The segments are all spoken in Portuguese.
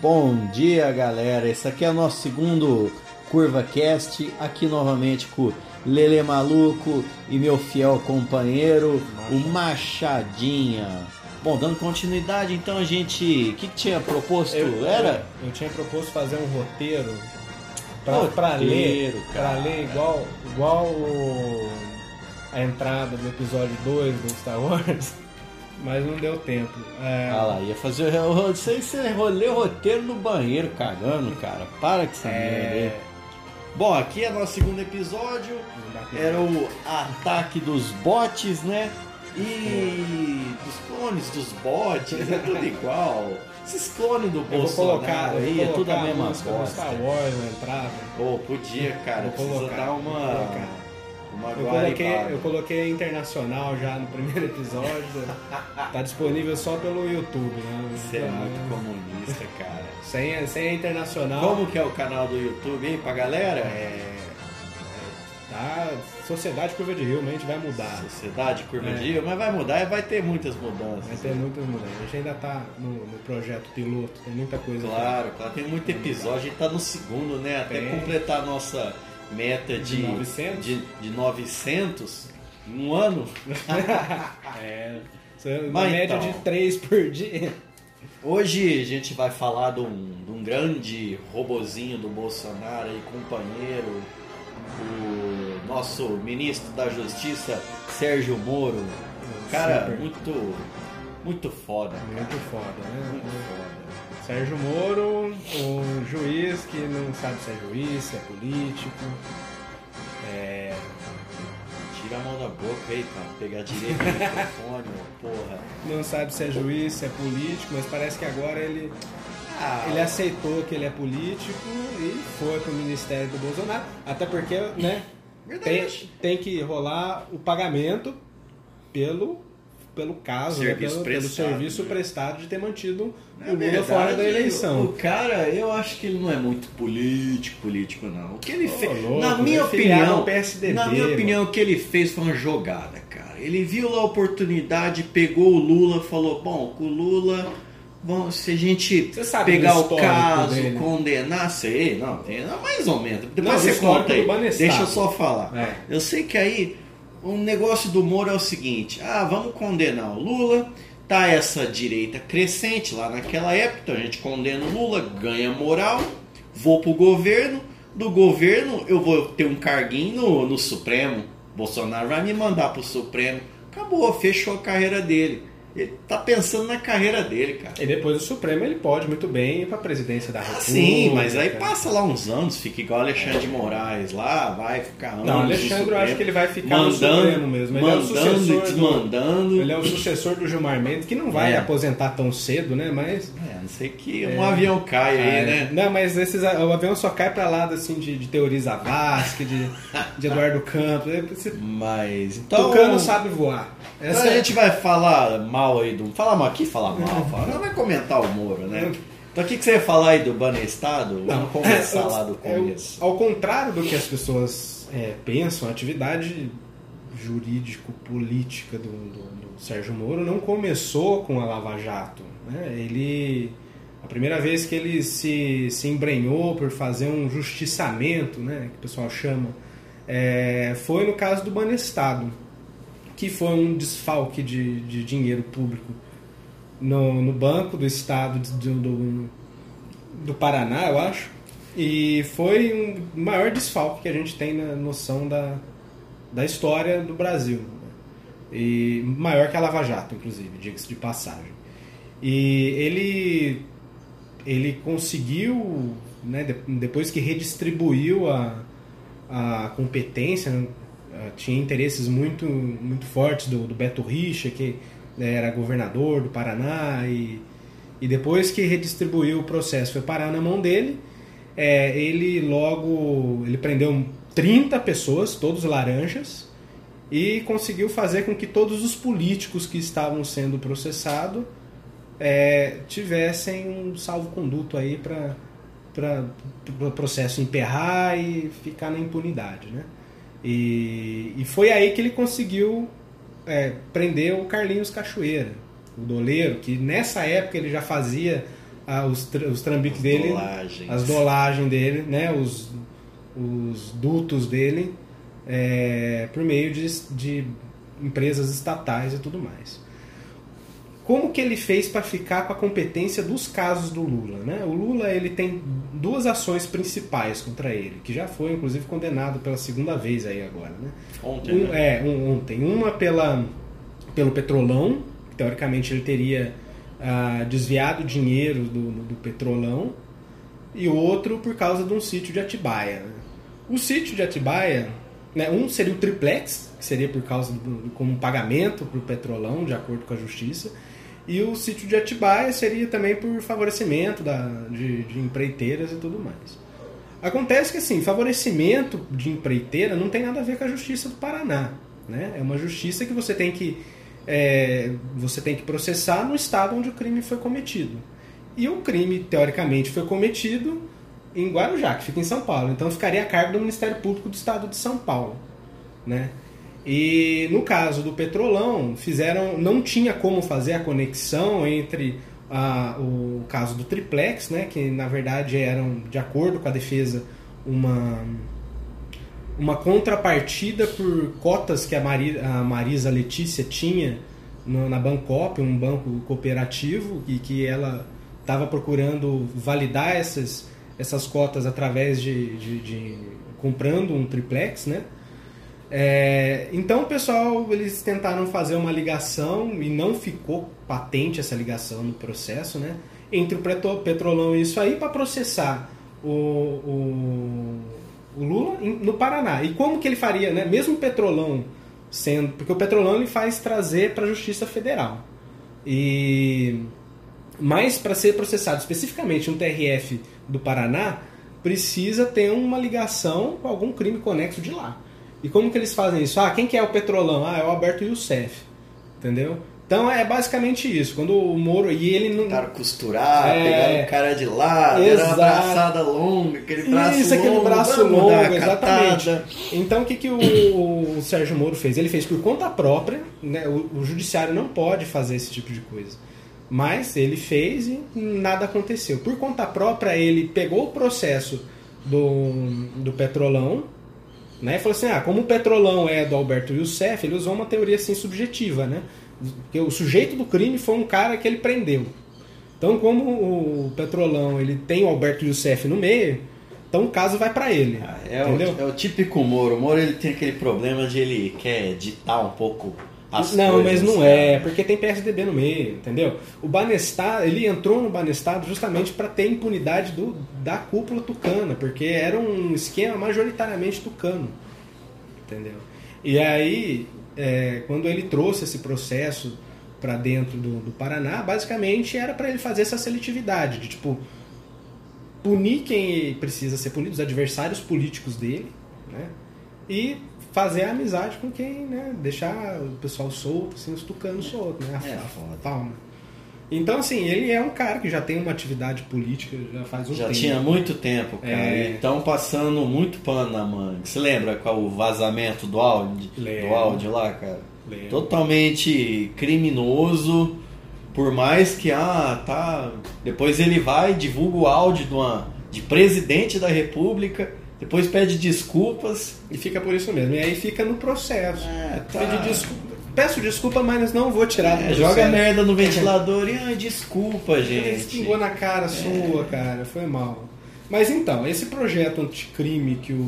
Bom dia, galera. Esse aqui é o nosso segundo Curva Cast, aqui novamente com Lele Maluco e meu fiel companheiro, o Machadinha. Bom, dando continuidade, então a gente. O que, que tinha proposto? Eu, Era? Eu, eu tinha proposto fazer um roteiro pra, Roteiro, pra ler. cara. Pra ler igual, igual o- a entrada do episódio 2 do Star Wars, mas não deu tempo. É, Ah lá, ia fazer o ro- Você, você rolê o roteiro no banheiro cagando, cara. Para com essa merda aí. é, Bom, aqui é nosso segundo episódio. Era o ataque dos bots, né? E dos clones dos bots, é tudo igual. Esses clones do eu vou Bolsonaro colocar, eu aí, é tudo a mesma coisa. Star Wars na entrada. Pô, podia, cara. Precisa colocar, dar uma. Eu coloquei, eu coloquei internacional já no primeiro episódio. tá disponível só pelo YouTube, né? Você é muito comunista, cara. Sem, sem a internacional. Como que é o canal do YouTube aí pra galera? É, tá, Sociedade Curva de Rio, mas a gente vai mudar. Sociedade Curva É. de Rio, mas vai mudar e vai ter muitas mudanças. Vai ter muitas mudanças. A gente ainda tá no, no projeto piloto, tem muita coisa. Claro, claro, tem muito episódio, a gente tá no segundo, né? Até Tem. completar a nossa meta de, De 900? de, de 900 em um ano. É. É Uma Mas média então. de 3 por dia. Hoje a gente vai falar de um, de um grande robozinho do Bolsonaro aí, companheiro, o nosso ministro da Justiça, Sérgio Moro. Cara, Super. muito, muito foda, cara. Muito foda, né? Muito foda. Sérgio Moro, um juiz que não sabe se é juiz, se é político. É, Tira a mão da boca aí, cara. Pegar direito no microfone, ô, porra. não sabe se é juiz, se é político, mas parece que agora ele, Ah, ele aceitou que ele é político e foi pro Ministério do Bolsonaro. Até porque, né, tem, Verdade. tem que rolar o pagamento pelo, pelo caso, né, Serviço pelo, pelo prestado, serviço né? prestado de ter mantido Na o Lula verdade, fora da eleição. O cara, eu acho que ele não é muito político, político não. O que ele Ô, fez, louco, na minha é filiado opinião, PSDB, na minha mano. opinião, o que ele fez foi uma jogada, cara. Ele viu lá a oportunidade, pegou o Lula, falou: "Bom, com o Lula, bom, se a gente pegar o caso, dele. condenar, sei, não, tem não, mais ou menos. Depois Não, você conta aí. Deixa eu só falar. É. Eu sei que aí o negócio do Moro é o seguinte: ah, vamos condenar o Lula. Tá essa direita crescente lá naquela época, então a gente condena o Lula, ganha moral, vou pro governo. Do governo eu vou ter um carguinho no, no Supremo. Bolsonaro vai me mandar pro Supremo. Acabou, fechou a carreira dele. Ele tá pensando na carreira dele, cara. E depois o Supremo ele pode muito bem ir pra presidência da República. Sim, mas aí passa lá uns anos, fica igual Alexandre de Moraes lá, vai ficar anos. Não, no Alexandre eu acho que ele vai ficar no mandando, Supremo mesmo. Ele é o mandando sucessor e do- desmandando. Ele é o sucessor do Gilmar Mendes, que não vai É. aposentar tão cedo, né? Mas. É, não sei que um avião cai aí, Ah, né? Não, mas esses, o avião só cai pra lado assim de, de Zavascki, de, de Eduardo Campos. Esse Mas então. Tucano sabe voar. então Essa a gente vai falar mal aí do. Falar mal aqui, falar mal. Falar, não vai comentar o Moro, né? Então o que, que você ia falar aí do Banestado? Vamos começar é, lá do é, começo. ao contrário do que as pessoas é, pensam, a atividade jurídico-política do, do- do Sérgio Moro não começou com a Lava Jato. né? Ele, a primeira vez que ele se, se embrenhou por fazer um justiçamento, né, que o pessoal chama, é, foi no caso do Banestado, que foi um desfalque de, de dinheiro público no, no Banco do Estado do, do, do Paraná, eu acho. E foi um maior desfalque que a gente tem na noção da, da história do Brasil. né? E maior que a Lava Jato, inclusive, diga-se de passagem. E ele, ele conseguiu, né, de- depois que redistribuiu a, a competência, né, tinha interesses muito, muito fortes do, do Beto Richa, que né, era governador do Paraná, e, e depois que redistribuiu o processo, foi parar na mão dele, é, ele logo ele prendeu 30 pessoas, todos laranjas, e conseguiu fazer com que todos os políticos que estavam sendo processados é, tivessem um salvo-conduto aí para o processo emperrar e ficar na impunidade, né? E, e foi aí que ele conseguiu é, prender o Carlinhos Cachoeira, o doleiro, que nessa época ele já fazia ah, os, tra- os trambiques dele, Dolagens. as dolagens dele, né? Os, os dutos dele, é, por meio de, de empresas estatais e tudo mais. Como que ele fez para ficar com a competência dos casos do Lula? Né? O Lula ele tem duas ações principais contra ele, que já foi inclusive condenado pela segunda vez aí agora. Né? Ontem, Um- né? é, um- ontem. Uma pela, pelo Petrolão, que teoricamente ele teria ah, desviado dinheiro do, do Petrolão, e outro por causa de um sítio de Atibaia. né? O sítio de Atibaia, né, um seria o triplex, que seria por causa do, como um pagamento para o Petrolão, de acordo com a justiça, e o sítio de Atibaia seria também por favorecimento da, de, de empreiteiras e tudo mais. Acontece que assim, favorecimento de empreiteira não tem nada a ver com a justiça do Paraná. Né? É uma justiça que você tem que, é, você tem que processar no estado onde o crime foi cometido. E o crime, teoricamente, foi cometido em Guarujá, que fica em São Paulo. Então ficaria a cargo do Ministério Público do Estado de São Paulo. Né? E no caso do Petrolão, fizeram, não tinha como fazer a conexão entre a- o caso do triplex, né, que na verdade eram, de acordo com a defesa, uma, uma contrapartida por cotas que a, Mari, a Marisa Letícia tinha no- na Bancop, um banco cooperativo, e que ela estava procurando validar essas, essas cotas através de, de- de- comprando um triplex, né? É, então, pessoal, eles tentaram fazer uma ligação e não ficou patente essa ligação no processo, né? Entre o Petro- Petrolão e isso aí para processar o, o, o Lula no Paraná. E como que ele faria, né? Mesmo o Petrolão sendo, porque o Petrolão ele faz trazer para a Justiça Federal. E mas para ser processado especificamente no TRF do Paraná, precisa ter uma ligação com algum crime conexo de lá. E como que eles fazem isso? Ah, quem que é o Petrolão? Ah, é o Alberto Youssef. Entendeu? Então é basicamente isso. Quando o Moro. E ele não. Tentaram costurar, É. pegaram o cara de lado, era uma longa, aquele braço Isso, aquele longo, braço vamos longo, dar a exatamente. catada. Então o que, que o, o Sérgio Moro fez? Ele fez por conta própria, né? o, o judiciário não pode fazer esse tipo de coisa. Mas ele fez e nada aconteceu. Por conta própria, ele pegou o processo do, do Petrolão, né? Falou assim: ah, como o Petrolão é do Alberto Youssef, ele usou uma teoria assim subjetiva, né? Porque o sujeito do crime foi um cara que ele prendeu. Então, como o Petrolão ele tem o Alberto Youssef no meio, então o caso vai para ele. Ah, É entendeu? o, é o típico Moro. O Moro ele tem aquele problema de ele quer ditar um pouco as não, coisas. mas não cara. é, porque tem PSDB no meio, entendeu? O Banestar, ele entrou no Banestar justamente para ter impunidade do, da cúpula tucana, porque era um esquema majoritariamente tucano, entendeu? E aí, é, quando ele trouxe esse processo para dentro do, do Paraná, basicamente era para ele fazer essa seletividade, de tipo punir quem precisa ser punido, os adversários políticos dele, né? E fazer a amizade com quem, né? Deixar o pessoal solto, assim, os tucanos soltos, né? A, É a fauna. Então, assim, ele é um cara que já tem uma atividade política já faz um Já tempo. tinha muito tempo, cara. É. E estão passando muito pano na manga. Você lembra qual o vazamento do áudio, Lembro. do áudio lá, cara? Lembro. Totalmente criminoso. Por mais que, ah, tá. Depois ele vai e divulga o áudio de, uma, de presidente da república. Depois pede desculpas. E fica por isso mesmo. E aí fica no processo. É, tá. Pedir desculpa. Peço desculpa, mas não vou tirar do É, joga processo. merda no ventilador e, ai, desculpa, Ele gente. espingou na cara sua, cara, foi mal. Mas então, esse projeto anticrime que o.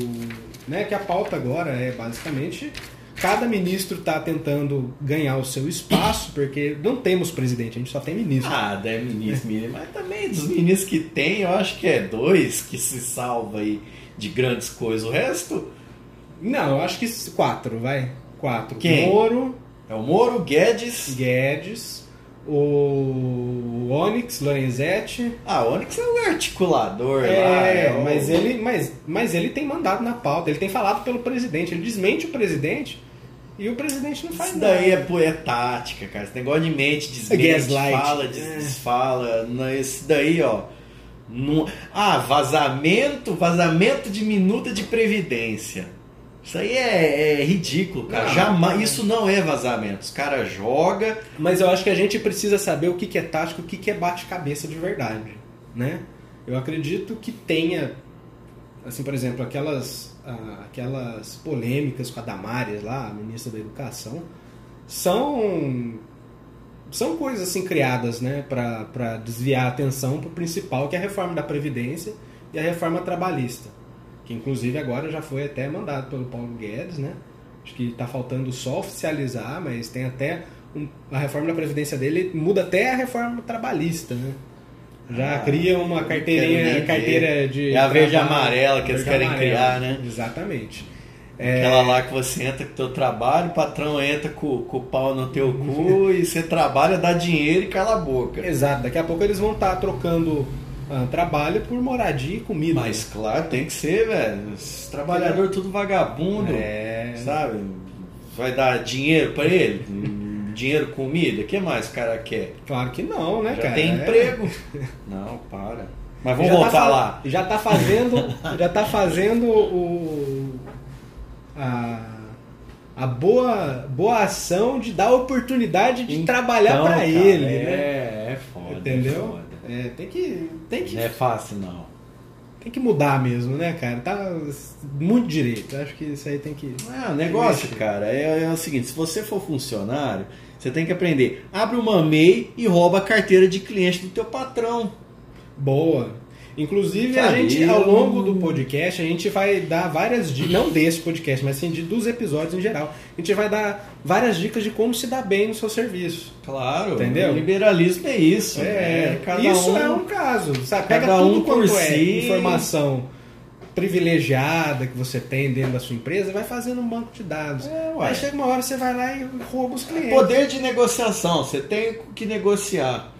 Né, que a pauta agora é basicamente. Cada ministro está tentando ganhar o seu espaço, porque não temos presidente, a gente só tem ministro. Ah, deve ministro, ministro. Mas também dos ministros que tem, eu acho que é dois que se salva aí de grandes coisas. O resto Não, eu acho que quatro, vai. Quatro. Quem? Moro, é o Moro, Guedes. Guedes, o Onyx, Lorenzetti. Ah, o Onyx é o articulador lá. É, o- mas ele, mas, mas ele tem mandado na pauta, ele tem falado pelo presidente, ele desmente o presidente e o presidente não faz Isso nada. daí é, pô, é tática, cara. Esse negócio de mente, desmente, Gaslight. fala, É. des- desfala. Não, Esse daí, ó. Não- Ah, vazamento, vazamento de minuta de previdência. Isso aí é, é ridículo, cara. Não. Jamais, isso não é vazamento. Os caras jogam. Mas eu acho que a gente precisa saber o que que é tático o que que é bate-cabeça de verdade. né? Eu acredito que tenha, assim, por exemplo, aquelas, ah, aquelas polêmicas com a Damares lá, a ministra da Educação, são são coisas assim criadas, né, para desviar a atenção para o principal, que é a reforma da previdência e a reforma trabalhista, que inclusive agora já foi até mandado pelo Paulo Guedes, né? Acho que está faltando só oficializar, mas tem até um, a reforma da previdência dele muda até a reforma trabalhista, né? Já Ah, cria uma carteirinha, carteira de É a verde e amarela que eles querem criar, né? Exatamente. É, Aquela lá que você entra com o teu trabalho, o patrão entra com, com o pau no teu cu e você trabalha, dá dinheiro e cala a boca. Exato, daqui a pouco eles vão estar trocando ah, trabalho por moradia e comida. Mas claro, tem que ser, velho. Esse trabalhador tudo vagabundo, É. sabe? Vai dar dinheiro pra ele? Dinheiro, comida? O que mais o cara quer? Claro que não, né, Já cara? tem É. emprego? Não, para. Mas vamos Já tá voltar fa- lá. Já tá fazendo, já tá fazendo o a, a boa boa ação de dar oportunidade de trabalhar Então, pra cara, ele, é, né? É foda. é Entendeu? foda. É, tem que tem que Não é fácil, não. tem que mudar mesmo, né, cara? Tá muito direito. Acho que isso aí tem que É, o negócio, cara, é, é o seguinte: se você for funcionário, você tem que aprender. Abre uma MEI e rouba a carteira de cliente do teu patrão. Boa. Inclusive, a gente, ao longo do podcast, a gente vai dar várias dicas, não desse podcast, mas sim de, dos episódios em geral. A gente vai dar várias dicas de como se dar bem no seu serviço. Claro. Entendeu? Liberalismo é isso. É? Cada isso um- é um caso. Sabe? Pega cada tudo um por quanto é si. informação privilegiada que você tem dentro da sua empresa, vai fazendo um banco de dados. É. Aí chega uma hora você vai lá e rouba os clientes. Poder de negociação, você tem que negociar.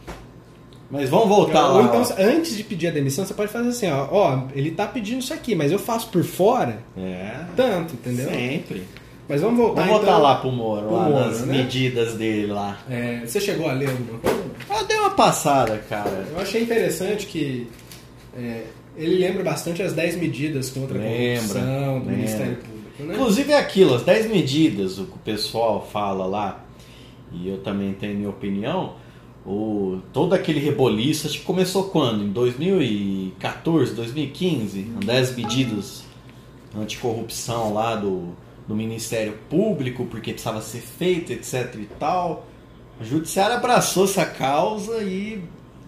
Mas vamos voltar Ou lá. então, ó. antes de pedir a demissão, você pode fazer assim, ó, ó, ele tá pedindo isso aqui, mas eu faço por fora É, tanto, entendeu? sempre. Mas vamos voltar Vamos voltar então. lá pro Moro, pro lá Moro, nas né? medidas dele lá. É, você chegou a ler alguma coisa? Ah, deu uma passada, cara. Eu achei interessante que é, ele lembra bastante as 10 medidas contra a Lembra, corrupção do lembra. Ministério Público, né? Inclusive é aquilo, as 10 medidas, o que o pessoal fala lá, e eu também tenho minha opinião, o, todo aquele reboliço, acho que começou quando? Em 2014, 2015? As 10 medidas anticorrupção lá do, do Ministério Público, porque precisava ser feito, etc e tal. O Judiciário abraçou essa causa e,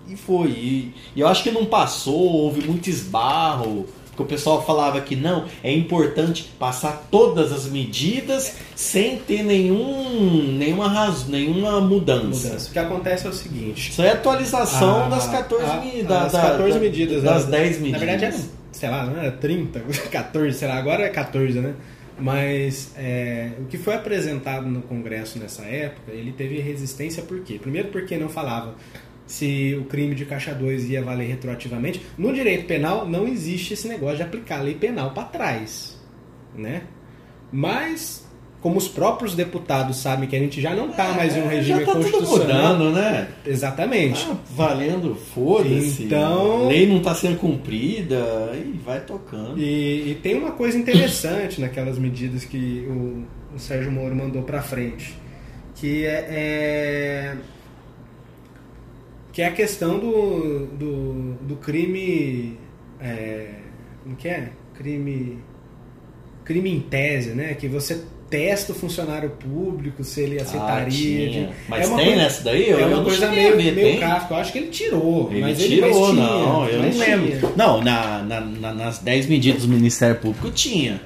e foi. E, e eu acho que não passou, houve muito esbarro. Porque o pessoal falava que não, é importante passar todas as medidas sem ter nenhum, nenhuma, raz, nenhuma mudança. Mudança. O que acontece é o seguinte. Isso é atualização a- das 14, a- me- da- as da- 14 da- medidas. Das né? 10 medidas. Na verdade eram, sei lá, não era 30, 14, sei lá, agora é 14, né? Mas é, o que foi apresentado no Congresso nessa época, ele teve resistência por quê? Primeiro porque não falava se o crime de caixa 2 ia valer retroativamente. No direito penal não existe esse negócio de aplicar a lei penal para trás, né? Mas como os próprios deputados sabem que a gente já não está mais em um É, regime já tá tudo constitucional, mudando, né? exatamente. Tá valendo, foda-se. Então- A lei não tá sendo cumprida e vai tocando. E, e tem uma coisa interessante naquelas medidas que o, o Sérgio Moro mandou para frente, que é, é- que é a questão do, do, do crime é, como que é? Crime crime em tese, né? Que você testa o funcionário público se ele aceitaria. Ah, tinha. de- Mas é uma tem coisa- nessa daí? Eu- é eu uma não coisa meio, ver, meio? Kafka. Eu acho que ele tirou. Ele mas tirou, ele, mas tinha, não, eu não lembro. tinha. Não, na, na- na- nas 10 medidas do Ministério Público tinha.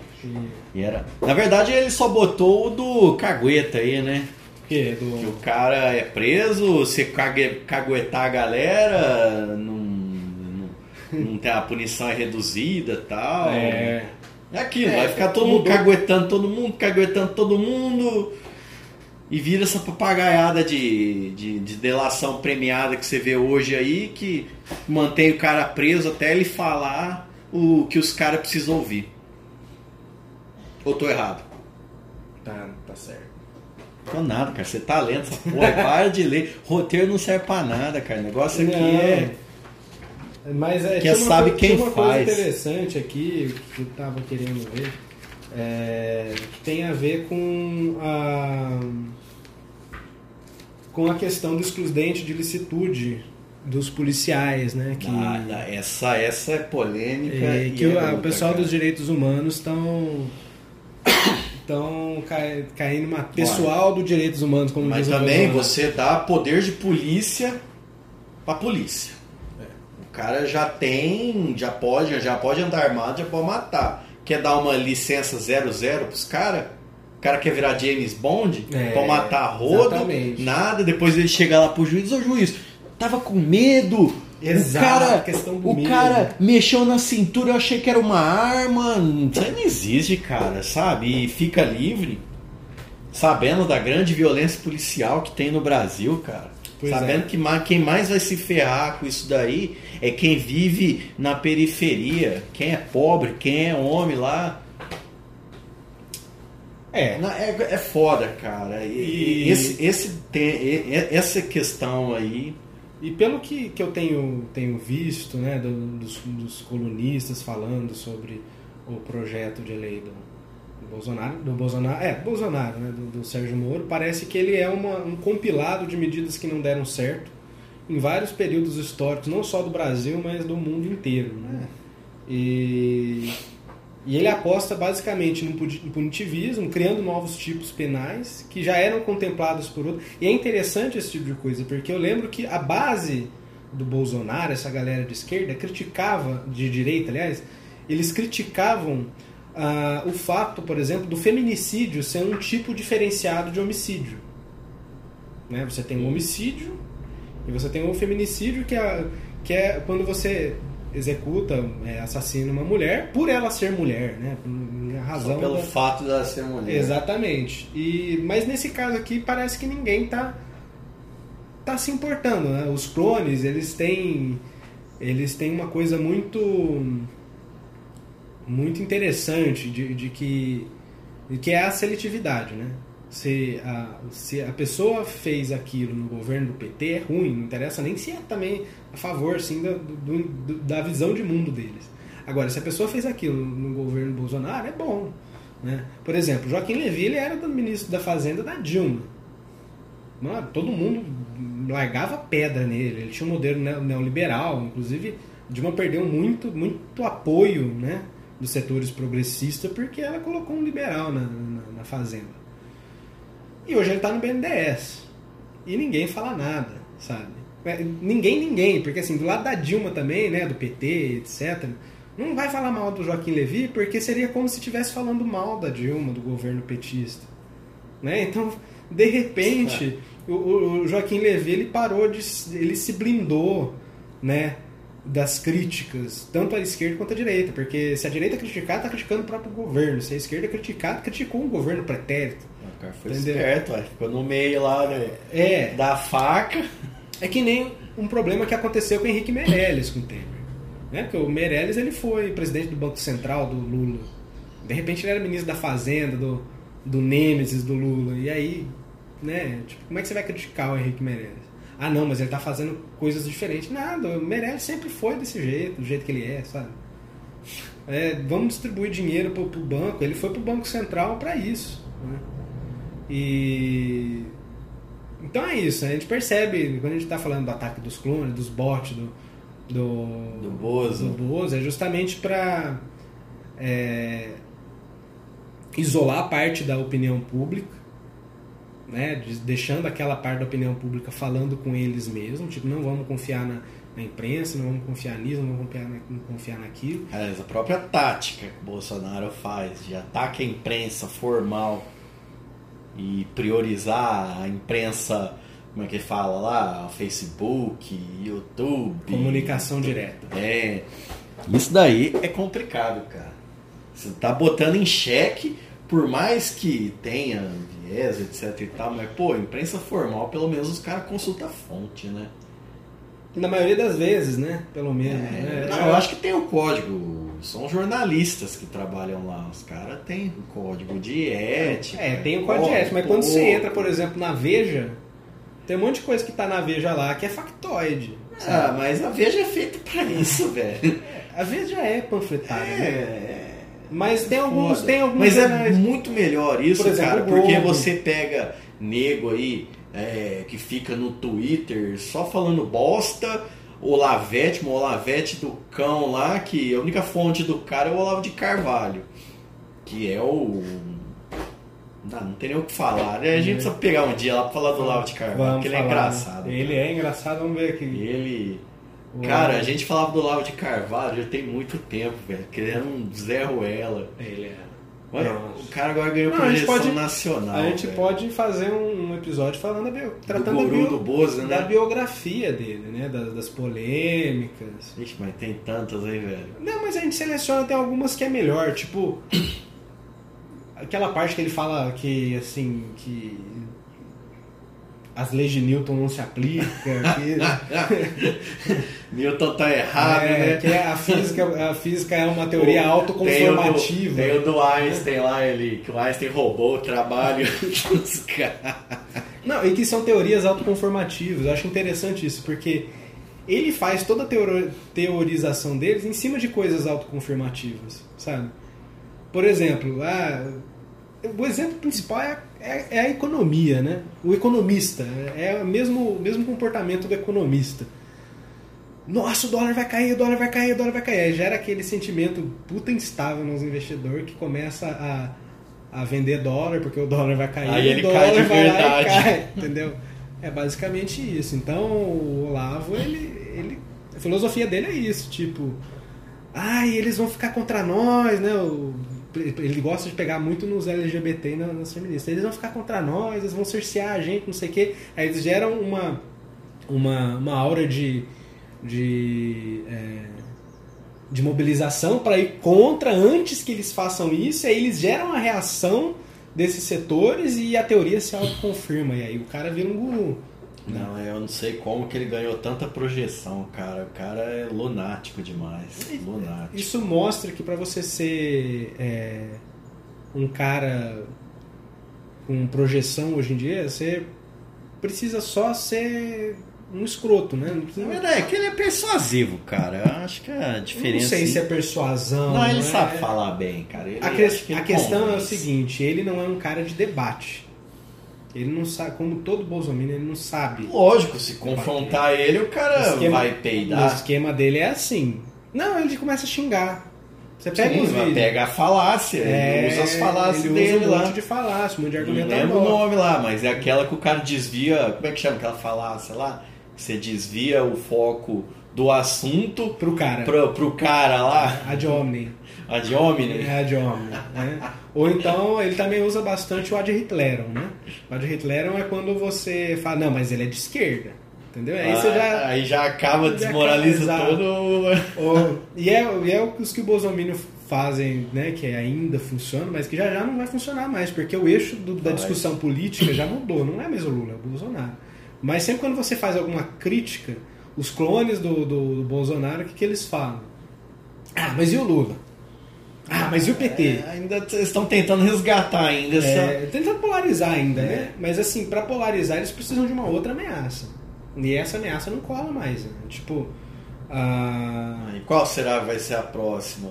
E era. Na verdade, ele só botou o do cagueta aí, né? Que? Que Do... o cara é preso, você cague- caguetar a galera, não, não, não tem a punição é reduzida e tal. É, É aquilo, É, vai ficar todo mundo mudou. caguetando todo mundo, caguetando todo mundo. E vira essa papagaiada de, de, de delação premiada que você vê hoje aí, que mantém o cara preso até ele falar o que os caras precisam ouvir. Ou tô errado? tá, tá certo. Tô nada, cara. Você tá lendo essa porra, para de ler. Roteiro não serve pra nada, cara. O negócio aqui Não. é. Mas é, Que sabe quem tinha uma faz. coisa interessante aqui que eu tava querendo ver, é, que tem a ver com a com a questão do excludente de licitude dos policiais, né? Que, Ah, essa, essa é polêmica. é, e que é o, o pessoal cara. dos direitos humanos estão estão caindo uma pessoal dos direitos humanos como Mas também você dá poder de polícia pra polícia. O cara já tem, já pode, já pode andar armado, já pode matar. Quer dar uma licença 00 pros caras? O cara quer virar James Bond É, pra matar rodo, exatamente. nada, depois ele chega lá pro juiz, ô juiz, tava com medo. Exato, o cara, questão do o medo. cara mexeu na cintura, eu achei que era uma arma. Isso aí não existe, cara, sabe? E fica livre sabendo da grande violência policial que tem no Brasil, cara. Pois sabendo é. que quem mais vai se ferrar com isso daí é quem vive na periferia, quem é pobre, quem é homem lá. É, É, é foda, cara. E, E- esse, esse tem, essa questão aí. E pelo que, que eu tenho, tenho visto né, do- dos, dos colunistas falando sobre o projeto de lei do, do Bolsonaro, do Bolsonaro, é, Bolsonaro, né, do, do Sérgio Moro, parece que ele é uma, um compilado de medidas que não deram certo em vários períodos históricos, não só do Brasil, mas do mundo inteiro. Né? E, e ele aposta basicamente no puni- no punitivismo, criando novos tipos penais que já eram contemplados por outros. E é interessante esse tipo de coisa, porque eu lembro que a base do Bolsonaro, essa galera de esquerda, criticava, de direita, aliás, eles criticavam ah, o fato, por exemplo, do feminicídio ser um tipo diferenciado de homicídio. Né? Você tem o homicídio e você tem o feminicídio, que é, que é quando você executa, é, assassina uma mulher por ela ser mulher, né? A razão Só pelo da- fato dela ser mulher. Exatamente. E, mas nesse caso aqui parece que ninguém tá, tá se importando. Né? Os clones, eles têm, eles têm uma coisa muito muito interessante de, de que, de que é a seletividade. Né? Se, a, se a pessoa fez aquilo no governo do PT, é ruim, não interessa nem se é também a favor sim, da, do- da visão de mundo deles. Agora, se a pessoa fez aquilo no governo Bolsonaro, é bom. Né? Por exemplo, Joaquim Levy ele era do ministro da Fazenda da Dilma. Mano, todo mundo largava pedra nele. Ele tinha um modelo neo- neoliberal. Inclusive, Dilma perdeu muito, muito apoio né, dos setores progressistas porque ela colocou um liberal na, na, na Fazenda. E hoje ele está no BNDES. E ninguém fala nada, sabe? É, Ninguém, ninguém, porque assim, do lado da Dilma também, né, do PT, etc., não vai falar mal do Joaquim Levy, porque seria como se estivesse falando mal da Dilma, do governo petista. Né? Então, de repente, o, o- Joaquim Levy ele parou de. ele se blindou, né? Das críticas, tanto à esquerda quanto à direita, porque se a direita criticar, está criticando o próprio governo, se a esquerda criticar, criticou um governo pretérito. O cara foi Entendeu? esperto, ué. ficou no meio lá né, É, da faca. É que nem um problema que aconteceu com o Henrique Meirelles com o Temer. Né? Porque o Meirelles ele foi presidente do Banco Central do Lula. De repente ele era ministro da Fazenda, do, do Nêmesis do Lula. E aí, né? Tipo, como é que você vai criticar o Henrique Meirelles? Ah, não, mas ele tá fazendo coisas diferentes. Nada, o Meirelles sempre foi desse jeito, do jeito que ele é, sabe? É, vamos distribuir dinheiro pro, pro banco. Ele foi pro Banco Central para isso. Né? E então é isso, a gente percebe, quando a gente está falando do ataque dos clones, dos bots, do, do, Do Bozo. do Bozo, é justamente para isolar parte da opinião pública, né, de- deixando aquela parte da opinião pública falando com eles mesmos, tipo, não vamos confiar na, na imprensa, não vamos confiar nisso, não vamos confiar, na, não confiar naquilo. Aliás, a própria tática que o Bolsonaro faz de ataque à imprensa formal e priorizar a imprensa, como é que fala lá? Facebook, YouTube. Comunicação direta. É. Isso daí é complicado, cara. Você tá botando em xeque, por mais que tenha viés, etc e tal, mas, pô, imprensa formal, pelo menos os caras consultam a fonte, né? Na maioria das vezes, né? Pelo menos. É, né? não, eu acho que tem o código. São jornalistas que trabalham lá. Os caras têm o código de ética. É, tem o código de ética, mas quando você entra, por exemplo, na Veja, tem um monte de coisa que tá na Veja lá que é factoide. Ah, mas a Veja é feita pra isso, velho. A Veja é panfletária, né? É. Mas tem alguns, foda. tem alguns Mas é muito melhor isso, Por exemplo, cara, porque você pega nego aí é, que fica no Twitter só falando bosta. O Lavete, o Olavete do cão lá, que a única fonte do cara é o Olavo de Carvalho. Que é o. Não, não tem nem o que falar. né? A gente precisa pegar um dia lá pra falar do Olavo de Carvalho, Vamos porque ele é falar, engraçado. né? Ele é engraçado, vamos ver aqui. Ele. O- Cara, a gente falava do Olavo de Carvalho já tem muito tempo, velho. Que ele era um Zé Ruela. Ele é. Olha, Nossa. o cara agora ganhou a projeção pode- nacional. A gente velho. pode fazer um, episódio falando da bio, do tratando da, guru bio- do Bozo, da né? biografia dele, né? Das, das polêmicas. Ixi, mas tem tantas aí, velho. Não, mas a gente seleciona até algumas que é melhor, tipo aquela parte que ele fala que assim que as leis de Newton não se aplicam, que, Newton tá errado, é, né? que a física a física é uma teoria Tem o, autoconformativa. do, tem o do Einstein lá, ele, que o Einstein roubou o trabalho dos caras. Não, e que são teorias autoconformativas. Eu acho interessante isso, porque ele faz toda a teorização deles em cima de coisas autoconfirmativas, sabe? Por exemplo, ah, o exemplo principal é a, é- é a economia, né? O economista. É o mesmo, o mesmo comportamento do economista. Nossa, o dólar vai cair, o dólar vai cair, o dólar vai cair. Aí gera aquele sentimento puta instável nos investidores que começa a, a vender dólar porque o dólar vai cair. Aí o ele dólar cai de vai lá e verdade. cai, entendeu? É basicamente isso. Então o Olavo, ele, ele, a filosofia dele é isso, tipo, ai, eles vão ficar contra nós, né? O- ele gosta de pegar muito nos LGBT e na- nas feministas. Eles vão ficar contra nós, eles vão cercear a gente, não sei o quê. Aí eles geram uma, uma, uma aura de, de, é, de mobilização para ir contra antes que eles façam isso. Aí eles geram a reação desses setores e a teoria se autoconfirma. E aí o cara vira um guru. Não, eu não sei como que ele ganhou tanta projeção, cara. O cara é lunático demais. Lunático. Isso mostra que para você ser é, um cara com projeção hoje em dia, você precisa só ser um escroto, né? Não, verdade é que ele é persuasivo, cara. Eu acho que a não diferença. sei se é persuasão. Não, ele né? sabe falar bem, cara. Ele, A, que- a questão é o seguinte, ele não é um cara de debate. Ele não sabe, como todo Bolsonaro, ele não sabe. Lógico, se confrontar ele, o cara esquema- vai O peidar. esquema dele é assim. Não, ele começa a xingar. Você pega Sim, os vídeos. pega a falácia, É, ele usa as falácias ele dele usa um lá. monte de falácia, um monte de Não argumento lembro o nome lá, mas é aquela que o cara desvia. Como é que chama aquela falácia lá? Você desvia o foco do assunto Pro cara. pro, pro cara lá, Ad hominem. a de homem, É ad hominem. Né? Ou então ele também usa bastante o ad Hitlerum, né? O ad Hitlerum é quando você fala, não, mas ele é de esquerda. Entendeu? Aí você já. Aí já acaba, desmoraliza todo. Ou- e, é, e é os que o Bolsonaro fazem, né? Que ainda funciona, mas que já já não vai funcionar mais, porque o eixo do- da discussão política já mudou. Não é mais o Lula, é o Bolsonaro. Mas sempre quando você faz alguma crítica, os clones do, do, do Bolsonaro, o que, que eles falam? Ah, mas e o Lula? Ah, mas e o PT? É, ainda estão tentando resgatar ainda essa. É, tentando polarizar ainda, É. né? Mas assim, pra polarizar eles precisam de uma outra ameaça. E essa ameaça não cola mais. Né? Tipo, a. E qual será que vai ser a próxima?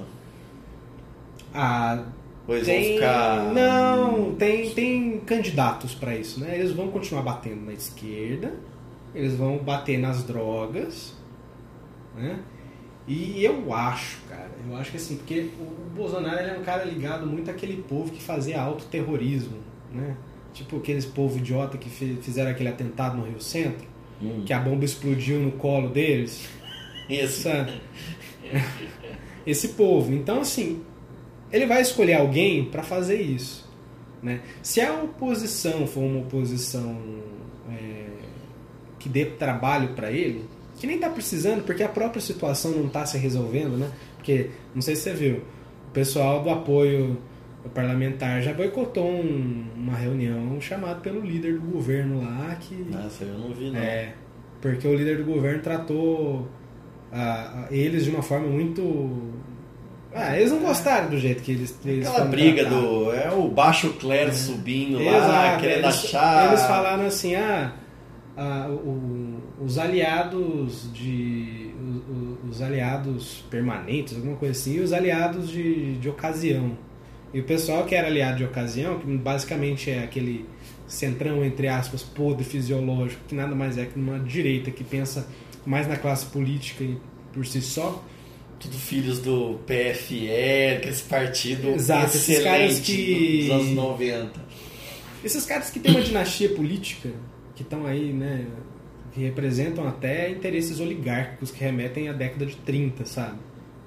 a Pois tem, vão ficar. Não, tem, tem candidatos pra isso, né? Eles vão continuar batendo na esquerda, eles vão bater nas drogas, né? E eu acho, cara, eu acho que assim, porque o Bolsonaro ele é um cara ligado muito àquele povo que fazia autoterrorismo, né? Tipo aqueles povo idiota que fizeram aquele atentado no Rio Centro, Hum. que a bomba explodiu no colo deles. Isso. Esse povo. Então, assim, ele vai escolher alguém para fazer isso. Né? Se a oposição for uma oposição que dê trabalho para ele, que nem tá precisando, porque a própria situação não tá se resolvendo, né? Porque, não sei se você viu, o pessoal do apoio parlamentar já boicotou um- uma reunião chamada pelo líder do governo lá que Nossa, eu não vi, não. é, porque o líder do governo tratou ah, ah, eles de uma forma muito. Ah, eles não gostaram do jeito que eles. eles Aquela briga tratados. do. É o baixo clero subindo lá, Exato, querendo eles, achar. Eles falaram assim: ah, ah, o- os aliados de. o- o- Os aliados permanentes, alguma coisa assim, e os aliados de, de ocasião. E o pessoal que era aliado de ocasião, que basicamente é aquele centrão, entre aspas, podre fisiológico, que nada mais é que uma direita que pensa mais na classe política e por si só. Tudo filhos do PFL, que esse partido Exato, esses caras excelente que- dos anos 90. Esses caras que têm uma dinastia política, que estão aí, né, que representam até interesses oligárquicos que remetem à década de 30, sabe?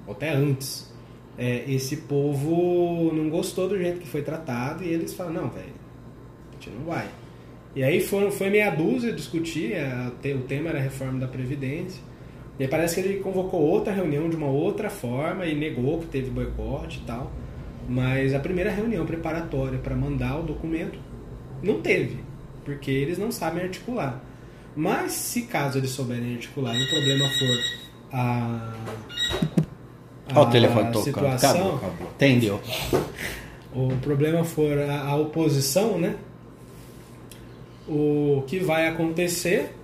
Ou até antes. É, esse povo não gostou do jeito que foi tratado e eles falam, não, velho, a gente não vai. E aí foram, foi meia dúzia discutir, a- te- o tema era a reforma da Previdência. E aí parece que ele convocou outra reunião de uma outra forma e negou que teve boicote e tal. Mas a primeira reunião preparatória para mandar o documento não teve, porque eles não sabem articular. Mas se caso eles souberem articular e o problema for a, Olha o telefone a tocando. situação, Acabou, acabou. Entendeu? o problema for a, a oposição, né? O que vai acontecer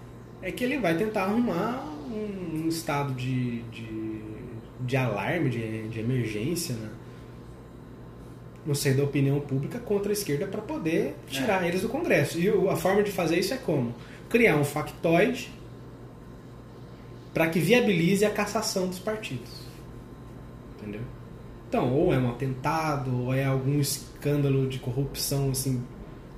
é que ele vai tentar arrumar um, um estado de, de, de alarme, de, de emergência, né? Não sei, da opinião pública contra a esquerda para poder tirar eles do Congresso. E a forma de fazer isso é como? Criar um factoide para que viabilize a cassação dos partidos. Entendeu? Então, ou é um atentado, ou é algum escândalo de corrupção assim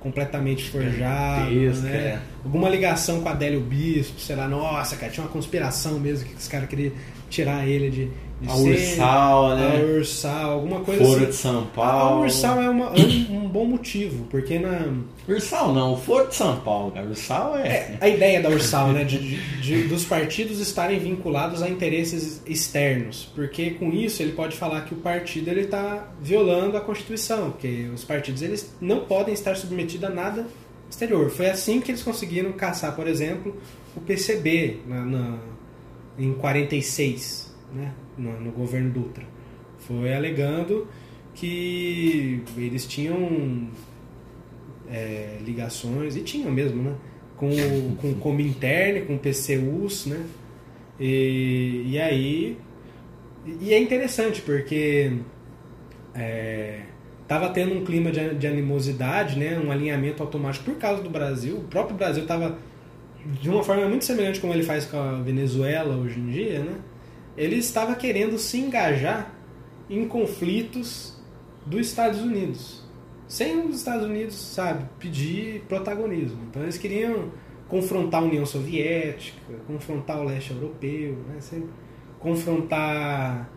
completamente forjado, Gigantesca, né? é. Alguma ligação com a Adélio Bispo, sei lá, nossa, cara, tinha uma conspiração mesmo que os caras queriam tirar ele de, de A ser- Ursal, né? A Ursal, alguma coisa Foro assim. de São A Paulo. Ursal é, uma- é um, um bom motivo, porque na, Ursal não, o Foro de São Paulo, cara. Ursal é. a ideia da Ursal, né, de, de- de- dos partidos estarem vinculados a interesses externos, porque com isso ele pode falar que o partido ele está violando a Constituição, porque os partidos eles não podem estar submetidos a nada exterior. Foi assim que eles conseguiram caçar, por exemplo, o PCB na, na- em 46, né, no, no governo Dutra. Foi alegando que eles tinham é, ligações, e tinham mesmo, né? Com, com Comintern, com PCUs, né? E, e aí. E é interessante porque é, tava tendo um clima de, de animosidade, né? Um alinhamento automático por causa do Brasil. O próprio Brasil estava de uma forma muito semelhante como ele faz com a Venezuela hoje em dia, né? Ele estava querendo se engajar em conflitos dos Estados Unidos, sem os Estados Unidos, sabe, pedir protagonismo. Então eles queriam confrontar a União Soviética, confrontar o leste europeu, né? Confrontar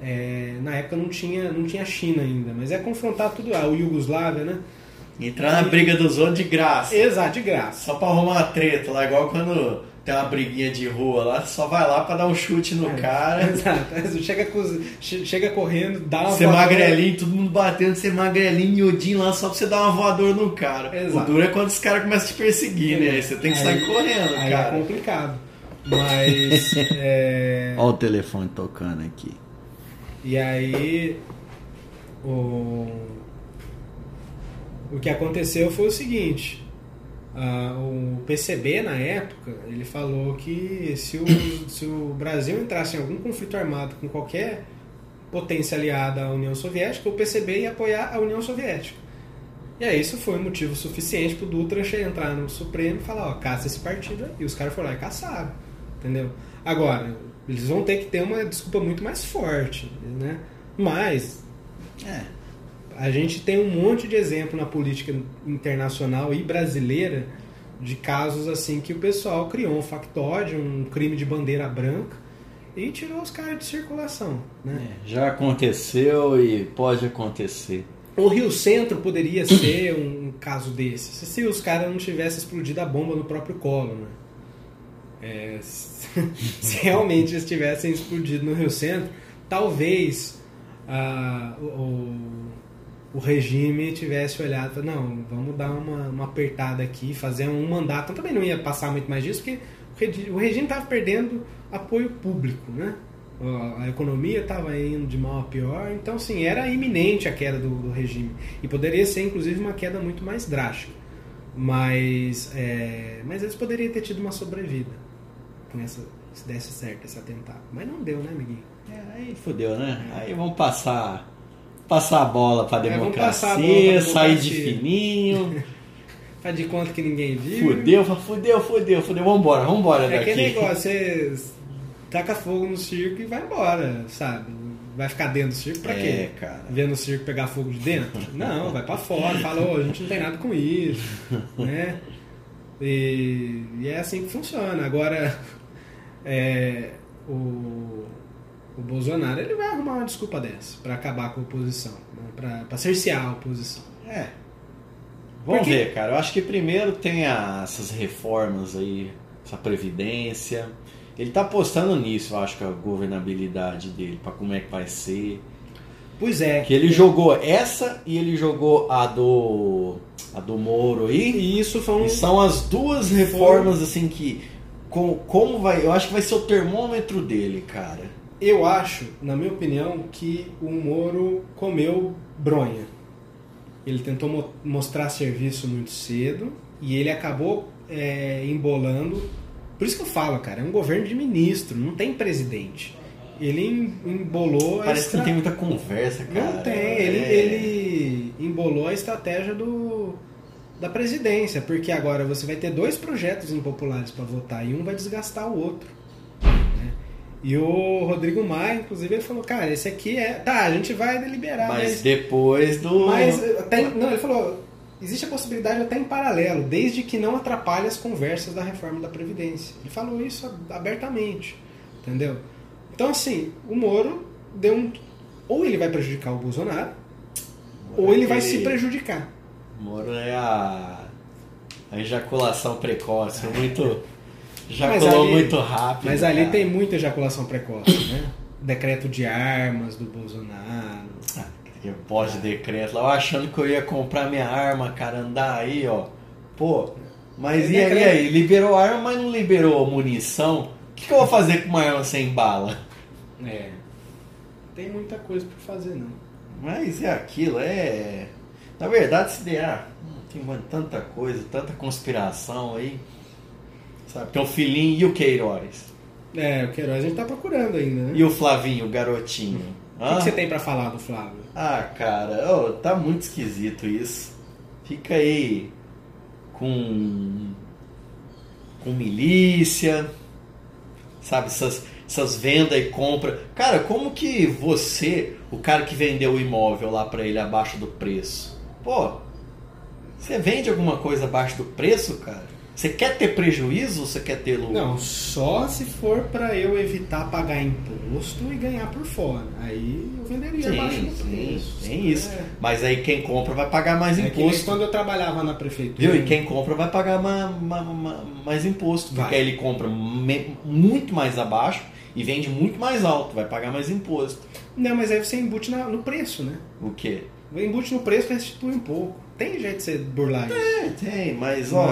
é, na época não tinha não tinha China ainda, mas é confrontar tudo o Iugoslávia, né? Entrar na briga dos outros de graça. Exato, de graça. Só pra arrumar uma treta lá, igual quando tem uma briguinha de rua lá, só vai lá pra dar um chute no cara. Exato. Chega, com- che- chega correndo, dá uma Ser voadora. magrelinho, todo mundo batendo, ser magrelinho, miudinho lá, só pra você dar uma voadora no cara. Exato. O duro é quando os caras começam a te perseguir, né? Aí você tem que sair Aí- correndo, Aí cara. é complicado. Mas. é, Olha o telefone tocando aqui. E aí. O, o que aconteceu foi o seguinte. ah, o PCB, na época, ele falou que se o, se o Brasil entrasse em algum conflito armado com qualquer potência aliada à União Soviética, o PCB ia apoiar a União Soviética. E aí isso foi motivo suficiente pro Dutra che- entrar no Supremo e falar, ó, caça esse partido aí. E os caras foram lá e caçaram, entendeu? Agora, eles vão ter que ter uma desculpa muito mais forte, né? Mas É. a gente tem um monte de exemplo na política internacional e brasileira de casos assim que o pessoal criou um factóide, um crime de bandeira branca e tirou os caras de circulação, né? É, Já aconteceu e pode acontecer. O Rio Centro poderia ser um, caso desse, se os caras não tivessem explodido a bomba no próprio colo, né? É, se realmente eles tivessem explodido no Rio Centro, talvez ah, o, o- regime tivesse olhado não, vamos dar uma, uma apertada aqui, fazer um mandato. Também não ia passar muito mais disso, porque o regi- o regime estava perdendo apoio público, né? A a economia estava indo de mal a pior, então sim, era iminente a queda do, do regime. E poderia ser, inclusive, uma queda muito mais drástica. Mas, é, mas eles poderiam ter tido uma sobrevida com essa, se desse certo esse atentado. Mas não deu, né, amiguinho? É, aí fodeu, né? Aí vamos passar passar a bola pra É, democracia, bola pra sair de democracia. fininho. faz de conta que ninguém viu. Fudeu, fudeu, fudeu, fudeu. Vambora, vambora É daqui. aquele negócio, você taca fogo no circo e vai embora, sabe? Vai ficar dentro do circo pra É, quê? cara. Vendo o circo pegar fogo de dentro? Não, vai pra fora, fala, ô, a gente não tem nada com isso, né? E, e é assim que funciona. Agora, é, o, o Bolsonaro ele vai arrumar uma desculpa dessa pra acabar com a oposição, né? pra, pra cercear a oposição. É. Vamos Porque- ver, cara. Eu acho que primeiro tem a- essas reformas aí, essa previdência. Ele tá apostando nisso, eu acho que a governabilidade dele, pra como é que vai ser. Pois é. Que ele jogou essa e ele jogou a do a do Moro aí. E isso um. E são as duas reformas assim que com, como vai, eu acho que vai ser o termômetro dele, cara. Eu acho, na minha opinião, que o Moro comeu bronha. Ele tentou mo- mostrar serviço muito cedo e ele acabou é, embolando. Por isso que eu falo, cara, é um governo de ministro, não tem presidente. Ele em- embolou a Parece que não tem muita conversa, cara. Não tem, ele, É. ele embolou a estratégia do, da presidência, porque agora você vai ter dois projetos impopulares para votar e um vai desgastar o outro. E o Rodrigo Maia, inclusive, ele falou, cara, esse aqui é. Tá, a gente vai deliberar, Mas mas. depois do Mas até, não, ele falou, existe a possibilidade até em paralelo, desde que não atrapalhe as conversas da reforma da Previdência. Ele falou isso abertamente, entendeu? Então, assim, o Moro deu um. Ou ele vai prejudicar o Bolsonaro, ou ele vai se prejudicar. Moro é a, a ejaculação precoce, é muito. Ejaculou ali- muito rápido. Mas ali cara. tem muita ejaculação precoce, né? Decreto de armas do Bolsonaro. Que Pós-decreto lá, eu achando que eu ia comprar minha arma, cara, andar aí, ó. Pô, mas É e aí, aí? Liberou arma, mas não liberou munição? O que, que eu vou fazer com uma arma sem bala? É. Tem muita coisa pra fazer, não. Mas é aquilo, é. Na verdade, se der, ah, tem mano, tanta coisa, tanta conspiração aí. Sabe? Tem o filhinho e o Queiroz. É, o Queiroz a gente tá procurando ainda, né? E o Flavinho, o garotinho. O que, Hã? que você tem pra falar do Flávio? Ah, cara, ô, tá muito esquisito isso. Fica aí com. com milícia, sabe? Essas, essas vendas e compra. Cara, como que você, o cara que vendeu o imóvel lá pra ele abaixo do preço, pô, você vende alguma coisa abaixo do preço, cara? Você quer ter prejuízo ou você quer ter lucro? Não, só se for pra eu evitar pagar imposto e ganhar por fora. Aí eu venderia abaixo Sim, do sim, preço. tem isso. É. Mas aí quem compra vai pagar mais É imposto. quando eu trabalhava na prefeitura. Viu? E quem compra vai pagar ma- ma- ma- mais imposto. Porque Vai. aí ele compra me- muito mais abaixo e vende muito mais alto. Vai pagar mais imposto. Não, mas aí você embute na- no preço, né? O quê? Embute no preço restitui um pouco. Tem jeito de você burlar isso. É, tem, mas ó.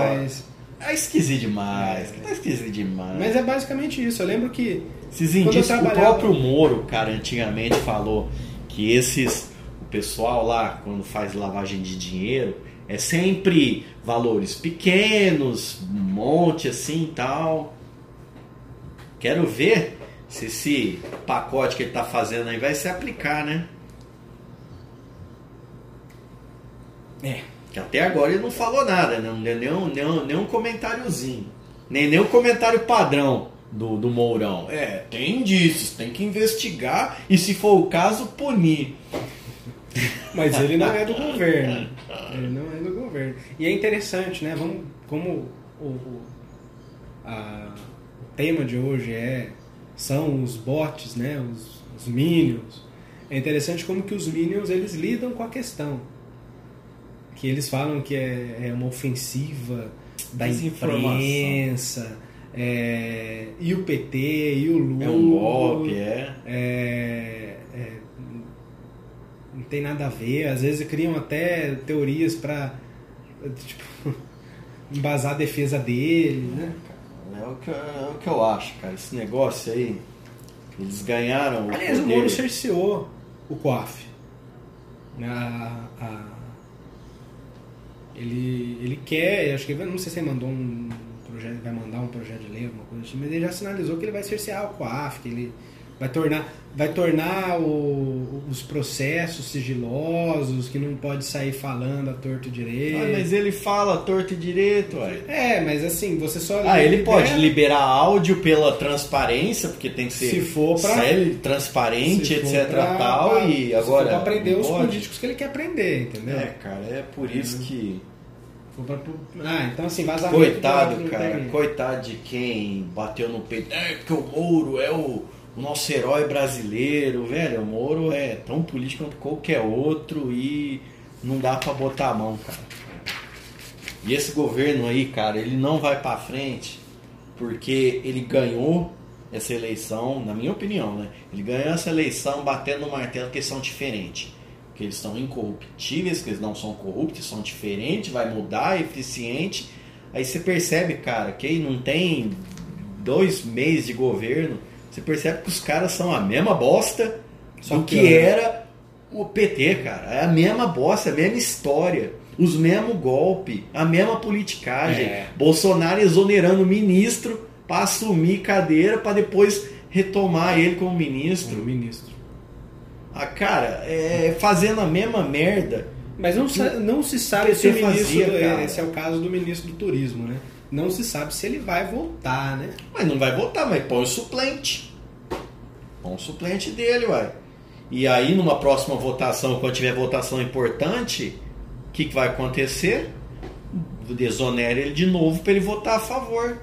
É esquisito demais. É. Tá esquisito demais. mas é basicamente isso. Eu lembro que Esses indícios, o trabalhava- próprio Moro, cara, antigamente falou que esses. O pessoal lá, quando faz lavagem de dinheiro, é sempre valores pequenos, um monte assim e tal. Quero ver se esse pacote que ele tá fazendo aí vai se aplicar, né? É. Que até agora ele não falou nada, né? não deu nenhum, nenhum, nenhum comentáriozinho. Nem nenhum comentário padrão do, do Mourão. É, tem indícios, tem que investigar e, se for o caso, punir. Mas ele não é do governo. Ele não é do governo. E é interessante, né? Vamos, como o, o, a- o tema de hoje é são os bots, né? Os, os minions. É interessante como que os minions eles lidam com a questão. Que eles falam que é, é uma ofensiva da imprensa. é, e o PT, e o Lula. É um golpe, é. É, é, não tem nada a ver. Às vezes criam até teorias para tipo, embasar a defesa dele, né? É o, que, é o que eu acho, cara. Esse negócio aí, eles ganharam o Aliás, o poder. Moro cerceou o COAF. A, a- ele, ele quer, acho que não sei se ele mandou um projeto, vai mandar um projeto de lei, alguma coisa assim, mas ele já sinalizou que ele vai cercear o COAF, que ele Vai tornar, vai tornar o- os processos sigilosos, que não pode sair falando a torto e direito. Ah, mas ele fala torto e direito, ué. É, mas assim, você só. Ah, ele libera- pode liberar áudio pela transparência, porque tem que ser Se for pra- sério, transparente, se etc. pra- tal, pra- e se agora. for pra aprender os políticos que ele quer aprender, entendeu? É, cara, é por isso que. For pra- Ah, então assim, vazamento. Coitado, do- cara, do- coitado de quem bateu no peito. É, porque o Moro é o, o nosso herói brasileiro, velho. O Moro é tão político quanto qualquer outro e não dá pra botar a mão, cara. E esse governo aí, cara, ele não vai pra frente porque ele ganhou essa eleição, na minha opinião, né? Ele ganhou essa eleição batendo no martelo que eles são diferentes. Que eles são incorruptíveis, que eles não são corruptos, são diferentes, vai mudar, é eficiente. Aí você percebe, cara, que aí não tem dois meses de governo, você percebe que os caras são a mesma bosta Só do que pior. era o PT, cara. É a mesma bosta, a mesma história. Os mesmos golpes, a mesma politicagem. É. Bolsonaro exonerando o ministro para assumir cadeira para depois retomar ele como ministro. ministro. Ah, cara, é fazendo a mesma merda. Mas não, não se sabe se o ministro. fazia, esse é o caso do ministro do turismo, né? Não se sabe se ele vai voltar, né? Mas não vai votar, mas põe o suplente. Põe o suplente dele, uai. E aí, numa próxima votação, quando tiver votação importante, o que, que vai acontecer? Desonera ele de novo para ele votar a favor.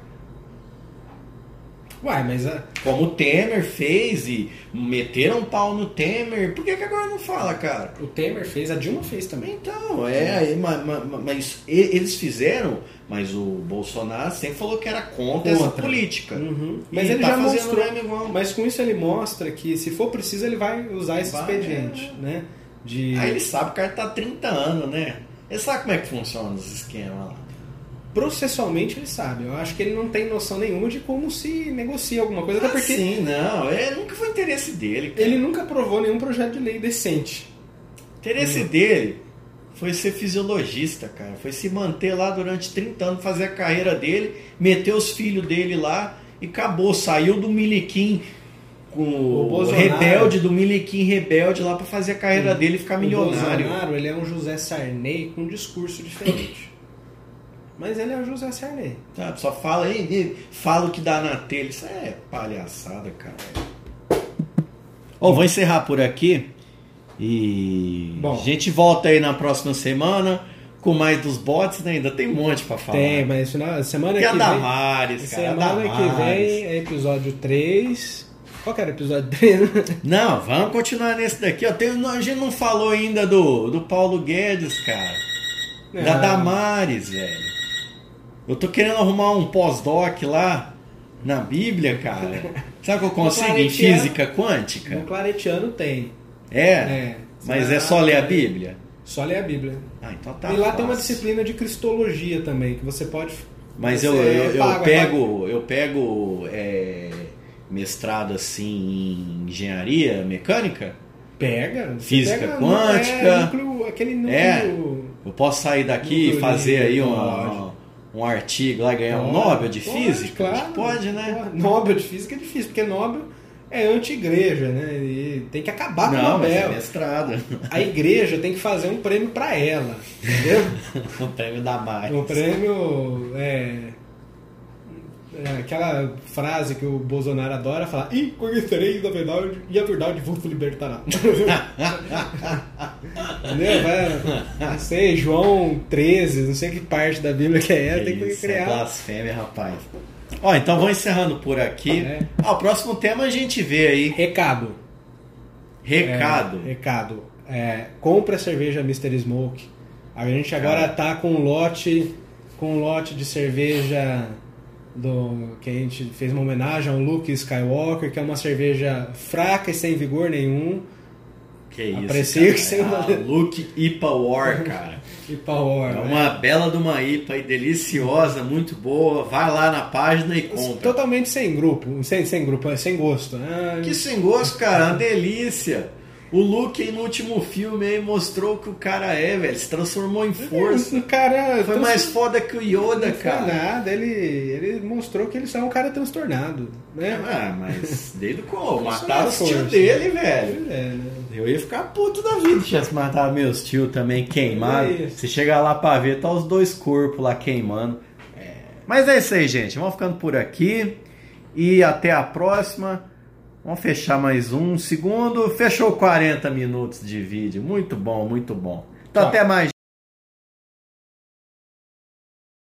Uai, mas a- Como o Temer fez e meteram um pau no Temer. Por que, que agora não fala, cara? o Temer fez, a Dilma fez também. Então, é, ma- mas, e- eles fizeram, mas o Bolsonaro sempre falou que era contra, essa Contra. política. Uhum. Mas ele tá já mostrou. igual. Mas com isso ele mostra que se for preciso ele vai usar esse Vai, expediente, né? De Aí ele sabe que o cara tá há 30 anos, né? Ele sabe como é que funciona os esquemas lá. Processualmente ele sabe. Eu acho que ele não tem noção nenhuma de como se negocia alguma coisa, até Ah, porque sim, não. É, nunca foi interesse dele. Cara. ele nunca aprovou nenhum projeto de lei decente. O interesse dele foi ser fisiologista, cara. Foi se manter lá durante 30 anos, fazer a carreira dele, meter os filhos dele lá e acabou. Saiu do Miliquim com O o, rebelde, do Miliquim rebelde lá pra fazer a carreira dele e ficar milionário. O Bolsonaro, ele é um José Sarney com um discurso diferente. Mas ele é o José Sarney. Sabe? Só fala aí, fala o que dá na telha. Isso é palhaçada, cara. Bom, vou encerrar por aqui. E Bom. a gente volta aí na próxima semana com mais dos bots, né? Ainda tem um monte pra falar. Tem, mas final, semana que a vem. Damares, cara. Semana que vem é episódio 3. Qual que era o episódio 3? Não, vamos continuar nesse daqui. Ó. Tem, a gente não falou ainda do, do Paulo Guedes, cara. Da Ah. Damares, velho. Eu tô querendo arrumar um pós-doc lá na Bíblia, cara. Sabe o que eu consigo em física quântica? No Claretiano tem. É? É. Mas é só ler a Bíblia? Só ler a Bíblia. Ah, então tá. e lá tem uma fácil. disciplina de cristologia também, que você pode. Mas você eu, eu, eu paga, pego, eu pego é, mestrado assim em engenharia mecânica. Pega. Física pega, quântica. É, núcleo, aquele núcleo. É. Eu posso sair daqui e fazer aí uma, um artigo lá ganhar um Nobel de pode, física? Claro, Pode, né? Nobel de física é difícil, porque Nobel é anti-igreja, né? E tem que acabar com o Não, mas é Nobel. mestrado. A igreja tem que fazer um prêmio pra ela, entendeu? o prêmio da mais. um prêmio é, é aquela frase que o Bolsonaro adora falar: "E conhecereis a verdade e a verdade vos libertará". entendeu? Vai, não sei, João 13, não sei que parte da Bíblia que é, tem que Isso, é criar. blasfêmia, rapaz. Ó, então vamos encerrando por aqui. É. Ah, o próximo tema a gente vê aí. Recado. Recado. É, recado. É, compre a cerveja Mr. Smoke. A gente agora tá com um lote com um lote de cerveja do que a gente fez uma homenagem ao Luke Skywalker, que é uma cerveja fraca e sem vigor nenhum. Que isso. Aprecio cara. que você Ah, manda- Luke IPA War, cara. E power. É né? uma bela de uma IPA aí, deliciosa, muito boa. Vai lá na página e compra. Totalmente sem grupo, sem, sem grupo, é sem gosto. Ah, Que sem gosto, cara, uma delícia. O Luke no último filme aí mostrou que o cara é, velho. Se transformou em força. O cara Foi mais foda que o Yoda, não foi cara. nada. Ele, ele mostrou que ele só é um cara transtornado, né? Ah, mas desde quando? Isso Mataram é os tios dele, velho. É, né? Eu ia ficar puto da vida se tivesse matado meus tios também queimado. É. Você chegar lá pra ver, tá os dois corpos lá queimando. Mas é isso aí, gente. Vamos ficando por aqui. E até a próxima. Vamos fechar mais um segundo. Fechou 40 minutos de vídeo. Muito bom, muito bom. Então Tchau. até mais,